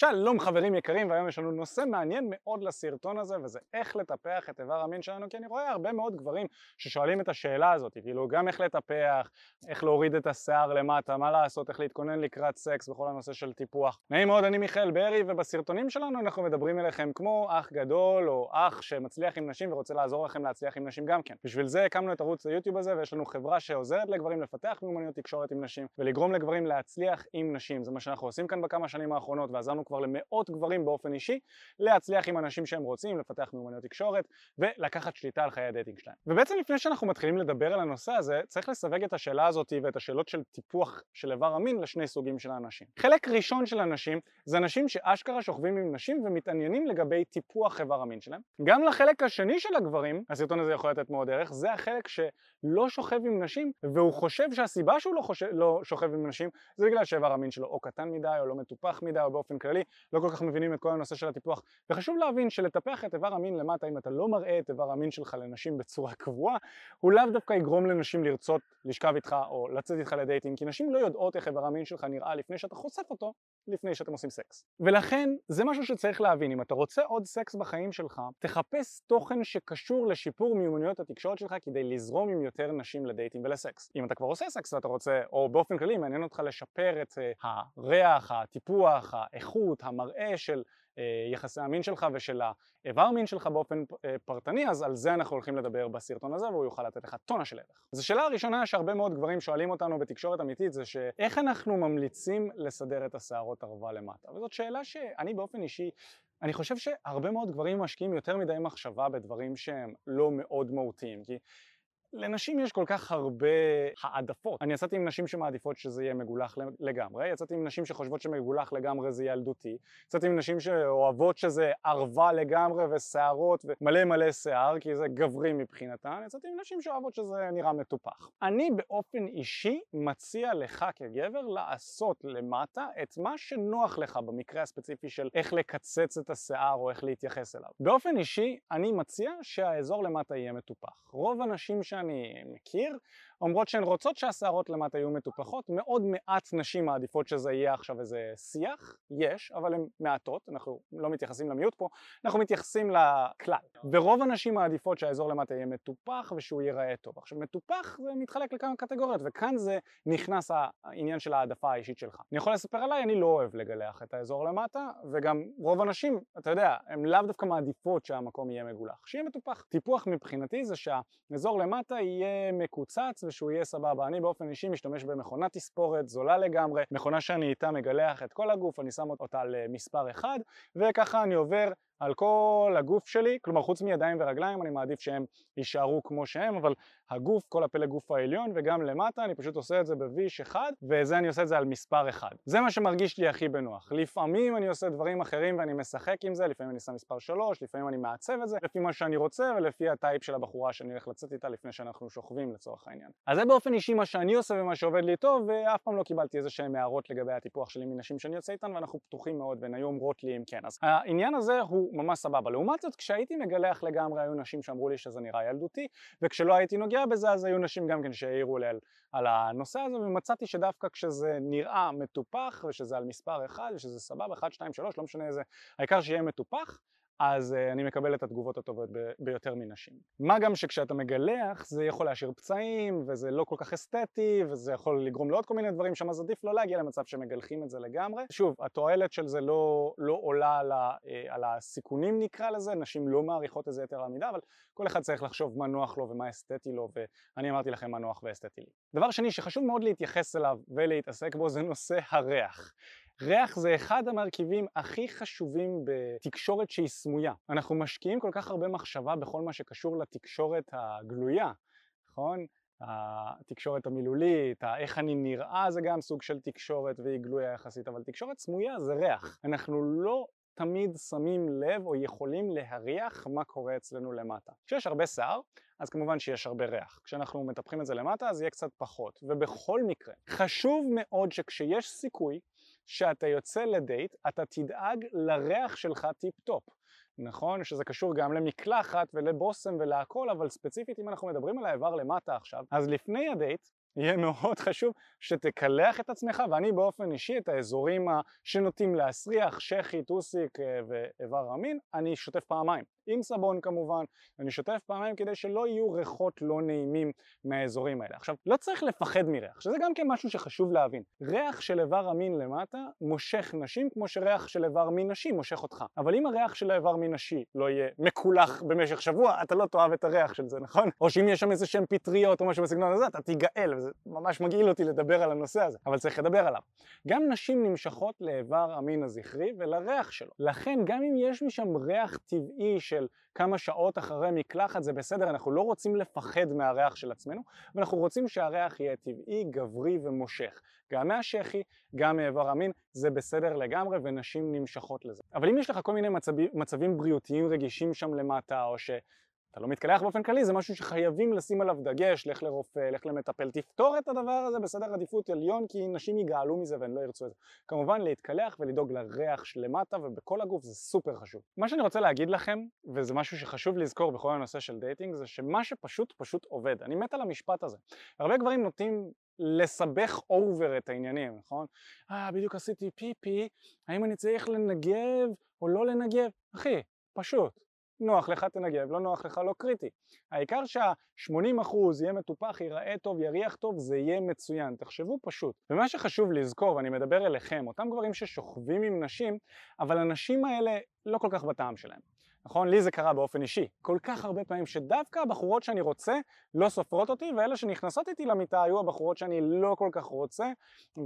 שלום חברים יקרים והיום יש לנו נושא מעניין מאוד לסרטון הזה וזה איך לטפח את איבר המין שלנו כי אני רואה הרבה מאוד גברים ששואלים את השאלה הזאת כאילו גם איך לטפח, איך להוריד את השיער למטה, מה לעשות, איך להתכונן לקראת סקס בכל הנושא של טיפוח. נעים מאוד אני מיכאל ברי ובסרטונים שלנו אנחנו מדברים אליכם כמו אח גדול או אח שמצליח עם נשים ורוצה לעזור לכם להצליח עם נשים גם כן. בשביל זה הקמנו את ערוץ היוטיוב הזה ויש לנו חברה שעוזרת לגברים לפתח מיומנויות תקשורת עם נשים ולגרום לגברים להצליח עם נשים. זה מה שאנחנו עושים כאן בכמה שנים האחרונות כבר למאות גברים באופן אישי להצליח עם אנשים שהם רוצים, לפתח מיומנויות תקשורת ולקחת שליטה על חיי הדייטינג שלהם. ובעצם לפני שאנחנו מתחילים לדבר על הנושא הזה, צריך לסווג את השאלה הזאת ואת השאלות של טיפוח של איבר המין לשני סוגים של אנשים. חלק ראשון של אנשים זה אנשים שאשכרה שוכבים עם נשים ומתעניינים לגבי טיפוח איבר המין שלהם. גם לחלק השני של הגברים, הסרטון הזה יכול לתת מאוד ערך, זה החלק שלא שוכב עם נשים והוא חושב שהסיבה שהוא לא, חושב, לא שוכב עם נשים זה בגלל שאיבר המין שלו או קטן מדי או לא מטופח מדי או באופן כללי לא כל כך מבינים את כל הנושא של הטיפוח. וחשוב להבין שלטפח את איבר המין למטה אם אתה לא מראה את איבר המין שלך לנשים בצורה קבועה הוא לאו דווקא יגרום לנשים לרצות לשכב איתך או לצאת איתך לדייטים כי נשים לא יודעות איך איבר המין שלך נראה לפני שאתה חושף אותו לפני שאתם עושים סקס. ולכן זה משהו שצריך להבין אם אתה רוצה עוד סקס בחיים שלך תחפש תוכן שקשור לשיפור מיומנויות התקשורת שלך כדי לזרום עם יותר נשים לדייטים ולסקס. אם אתה כבר עושה סקס ואתה רוצה או באופן כללי מעניין אותך לשפר את אה, הריח, הטיפוח, האיכות, המראה של יחסי המין שלך ושל האיבר מין שלך באופן אה, פרטני אז על זה אנחנו הולכים לדבר בסרטון הזה והוא יוכל לתת לך טונה של ערך. אז השאלה הראשונה שהרבה מאוד גברים שואלים אותנו בתקשורת אמיתית זה שאיך אנחנו ממליצים לסדר את השערות ערווה למטה וזאת שאלה שאני באופן אישי אני חושב שהרבה מאוד גברים משקיעים יותר מדי מחשבה בדברים שהם לא מאוד מהותיים כי לנשים יש כל כך הרבה העדפות. אני יצאתי עם נשים שמעדיפות שזה יהיה מגולח לגמרי, יצאתי עם נשים שחושבות שמגולח לגמרי זה ילדותי, יצאתי עם נשים שאוהבות שזה ערווה לגמרי ושערות ומלא מלא שיער כי זה גברי מבחינתן, יצאתי עם נשים שאוהבות שזה נראה מטופח. אני באופן אישי מציע לך כגבר לעשות למטה את מה שנוח לך במקרה הספציפי של איך לקצץ את השיער או איך להתייחס אליו. באופן אישי אני מציע שהאזור למטה יהיה מטופח. רוב הנשים ש... שאני מכיר אומרות שהן רוצות שהשערות למטה יהיו מטופחות, מאוד מעט נשים מעדיפות שזה יהיה עכשיו איזה שיח, יש, אבל הן מעטות, אנחנו לא מתייחסים למיעוט פה, אנחנו מתייחסים לכלל. ורוב הנשים מעדיפות שהאזור למטה יהיה מטופח ושהוא ייראה טוב. עכשיו מטופח זה מתחלק לכמה קטגוריות, וכאן זה נכנס העניין של העדפה האישית שלך. אני יכול לספר עליי, אני לא אוהב לגלח את האזור למטה, וגם רוב הנשים, אתה יודע, הן לאו דווקא מעדיפות שהמקום יהיה מגולח. שיהיה מטופח. טיפוח מבחינתי זה שהאזור למטה יהיה מקוצץ ושהוא יהיה סבבה. אני באופן אישי משתמש במכונת תספורת זולה לגמרי, מכונה שאני איתה מגלח את כל הגוף, אני שם אותה על מספר אחד וככה אני עובר על כל הגוף שלי, כלומר חוץ מידיים ורגליים אני מעדיף שהם יישארו כמו שהם, אבל הגוף, כל הפלג גוף העליון וגם למטה, אני פשוט עושה את זה בוויש אחד, וזה אני עושה את זה על מספר אחד. זה מה שמרגיש לי הכי בנוח. לפעמים אני עושה דברים אחרים ואני משחק עם זה, לפעמים אני שם מספר 3, לפעמים אני מעצב את זה, לפי מה שאני רוצה ולפי הטייפ של הבחורה שאני הולך לצאת איתה לפני שאנחנו שוכבים לצורך העניין. אז זה באופן אישי מה שאני עושה ומה שעובד לי טוב, ואף פעם לא קיבלתי איזה שהן הערות לגבי הטיפוח שלי מנשים שאני יוצא איתן ואנחנו פתוחים מאוד והן היו אומרות לי אם כן. אז העניין הזה הוא ממש סבבה. לעומת זאת, כשהייתי מגלח לגמרי היו נשים שאמרו לי שזה נראה ילדותי, וכשלא הייתי נוגע בזה אז היו נשים גם כן שהעירו לי על, על הנושא הזה, ומצאתי שדווקא כשזה נראה מטופח, ושזה על מספר אחד, ושזה סבבה, 1, 2, 3, לא משנה איזה, העיקר שיהיה מטופח, אז uh, אני מקבל את התגובות הטובות ביותר מנשים. מה גם שכשאתה מגלח זה יכול להשאיר פצעים וזה לא כל כך אסתטי וזה יכול לגרום לעוד כל מיני דברים שם אז עדיף לא להגיע למצב שמגלחים את זה לגמרי. שוב, התועלת של זה לא, לא עולה על, ה, uh, על הסיכונים נקרא לזה, נשים לא מעריכות את זה יותר עמידה אבל כל אחד צריך לחשוב מה נוח לו ומה אסתטי לו ואני אמרתי לכם מה נוח ואסתטי לי. דבר שני שחשוב מאוד להתייחס אליו ולהתעסק בו זה נושא הריח. ריח זה אחד המרכיבים הכי חשובים בתקשורת שהיא סמויה. אנחנו משקיעים כל כך הרבה מחשבה בכל מה שקשור לתקשורת הגלויה, נכון? התקשורת המילולית, איך אני נראה זה גם סוג של תקשורת והיא גלויה יחסית, אבל תקשורת סמויה זה ריח. אנחנו לא תמיד שמים לב או יכולים להריח מה קורה אצלנו למטה. כשיש הרבה שיער, אז כמובן שיש הרבה ריח. כשאנחנו מטפחים את זה למטה אז יהיה קצת פחות. ובכל מקרה, חשוב מאוד שכשיש סיכוי שאתה יוצא לדייט, אתה תדאג לריח שלך טיפ טופ. נכון? שזה קשור גם למקלחת ולבושם ולהכל, אבל ספציפית אם אנחנו מדברים על האיבר למטה עכשיו, אז לפני הדייט יהיה מאוד חשוב שתקלח את עצמך, ואני באופן אישי את האזורים שנוטים להסריח, שחי, טוסיק אה, ואיבר המין, אני שוטף פעמיים, עם סבון כמובן, אני שוטף פעמיים כדי שלא יהיו ריחות לא נעימים מהאזורים האלה. עכשיו, לא צריך לפחד מריח, שזה גם כן משהו שחשוב להבין. ריח של איבר המין למטה מושך נשים כמו שריח של איבר מין נשי מושך אותך. אבל אם הריח של האיבר מין נשי לא יהיה מקולח במשך שבוע, אתה לא תאהב את הריח של זה, נכון? או שאם יש שם איזה שהם פטריות או משהו בסגנון הזה, אתה תיגאל, וזה ממש מגעיל אותי לדבר על הנושא הזה, אבל צריך לדבר עליו. גם נשים נמשכות לאיבר המין הזכרי ולריח שלו. לכן גם אם יש משם ריח טבעי של כמה שעות אחרי מקלחת זה בסדר, אנחנו לא רוצים לפחד מהריח של עצמנו, ואנחנו רוצים שהריח יהיה טבעי, גברי ומושך. גם מהשחי, גם מאיבר המין, זה בסדר לגמרי ונשים נמשכות לזה. אבל אם יש לך כל מיני מצבים, מצבים בריאותיים רגישים שם למטה, או ש... אתה לא מתקלח באופן כללי, זה משהו שחייבים לשים עליו דגש, לך לרופא, לך למטפל, תפתור את הדבר הזה בסדר עדיפות עליון כי נשים יגאלו מזה והן לא ירצו את זה. כמובן להתקלח ולדאוג לריח שלמטה ובכל הגוף זה סופר חשוב. מה שאני רוצה להגיד לכם, וזה משהו שחשוב לזכור בכל הנושא של דייטינג, זה שמה שפשוט פשוט עובד. אני מת על המשפט הזה. הרבה גברים נוטים לסבך over את העניינים, נכון? אה, בדיוק עשיתי פיפי, האם אני צריך לנגב או לא לנגב? אחי, פשוט. נוח לך תנגב, לא נוח לך לא קריטי. העיקר שה-80% יהיה מטופח, ייראה טוב, יריח טוב, זה יהיה מצוין. תחשבו פשוט. ומה שחשוב לזכור, ואני מדבר אליכם, אותם גברים ששוכבים עם נשים, אבל הנשים האלה לא כל כך בטעם שלהם. נכון? לי זה קרה באופן אישי. כל כך הרבה פעמים שדווקא הבחורות שאני רוצה לא סופרות אותי, ואלה שנכנסות איתי למיטה היו הבחורות שאני לא כל כך רוצה,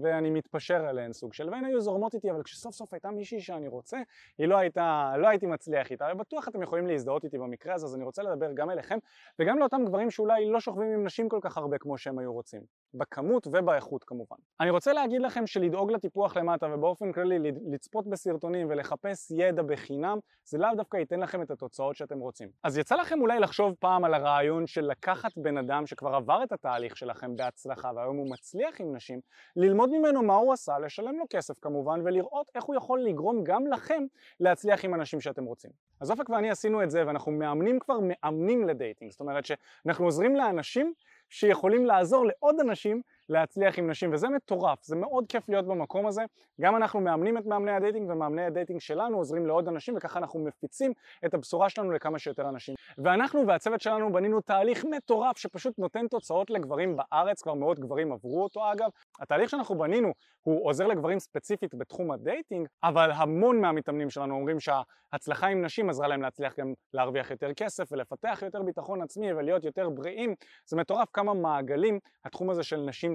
ואני מתפשר עליהן סוג של, והן היו זורמות איתי, אבל כשסוף סוף הייתה מישהי שאני רוצה, היא לא הייתה, לא הייתי מצליח איתה, ובטוח אתם יכולים להזדהות איתי במקרה הזה, אז אני רוצה לדבר גם אליכם, וגם לאותם גברים שאולי לא שוכבים עם נשים כל כך הרבה כמו שהם היו רוצים, בכמות ובאיכות כמובן. אני רוצה להגיד לכם שלדאוג לטיפוח למטה, ובאופן כללי לצפות בסרטונים ולחפש ידע בחינם, זה לאו דווקא ייתן לכם את התוצאות שאתם רוצים. אז יצא לכם אולי לחשוב פעם על הרעיון של לקחת בן אדם שכבר עבר את התהליך שלכם בהצלחה והיום הוא מצליח עם נשים, ללמוד ממנו מה הוא עשה, לשלם לו כסף כמובן ולראות איך הוא יכול לגרום גם לכם להצליח עם אנשים שאתם רוצים. אז אופק ואני עשינו את זה ואנחנו מאמנים כבר מאמנים לדייטינג, זאת אומרת שאנחנו עוזרים לאנשים שיכולים לעזור לעוד אנשים להצליח עם נשים וזה מטורף, זה מאוד כיף להיות במקום הזה. גם אנחנו מאמנים את מאמני הדייטינג ומאמני הדייטינג שלנו עוזרים לעוד אנשים וככה אנחנו מפיצים את הבשורה שלנו לכמה שיותר אנשים. ואנחנו והצוות שלנו בנינו תהליך מטורף שפשוט נותן תוצאות לגברים בארץ, כבר מאות גברים עברו אותו אגב. התהליך שאנחנו בנינו הוא עוזר לגברים ספציפית בתחום הדייטינג אבל המון מהמתאמנים שלנו אומרים שההצלחה עם נשים עזרה להם להצליח גם להרוויח יותר כסף ולפתח יותר ביטחון עצמי ולהיות יותר בריאים. זה מטורף כמה מעגלים התחום הזה של נשים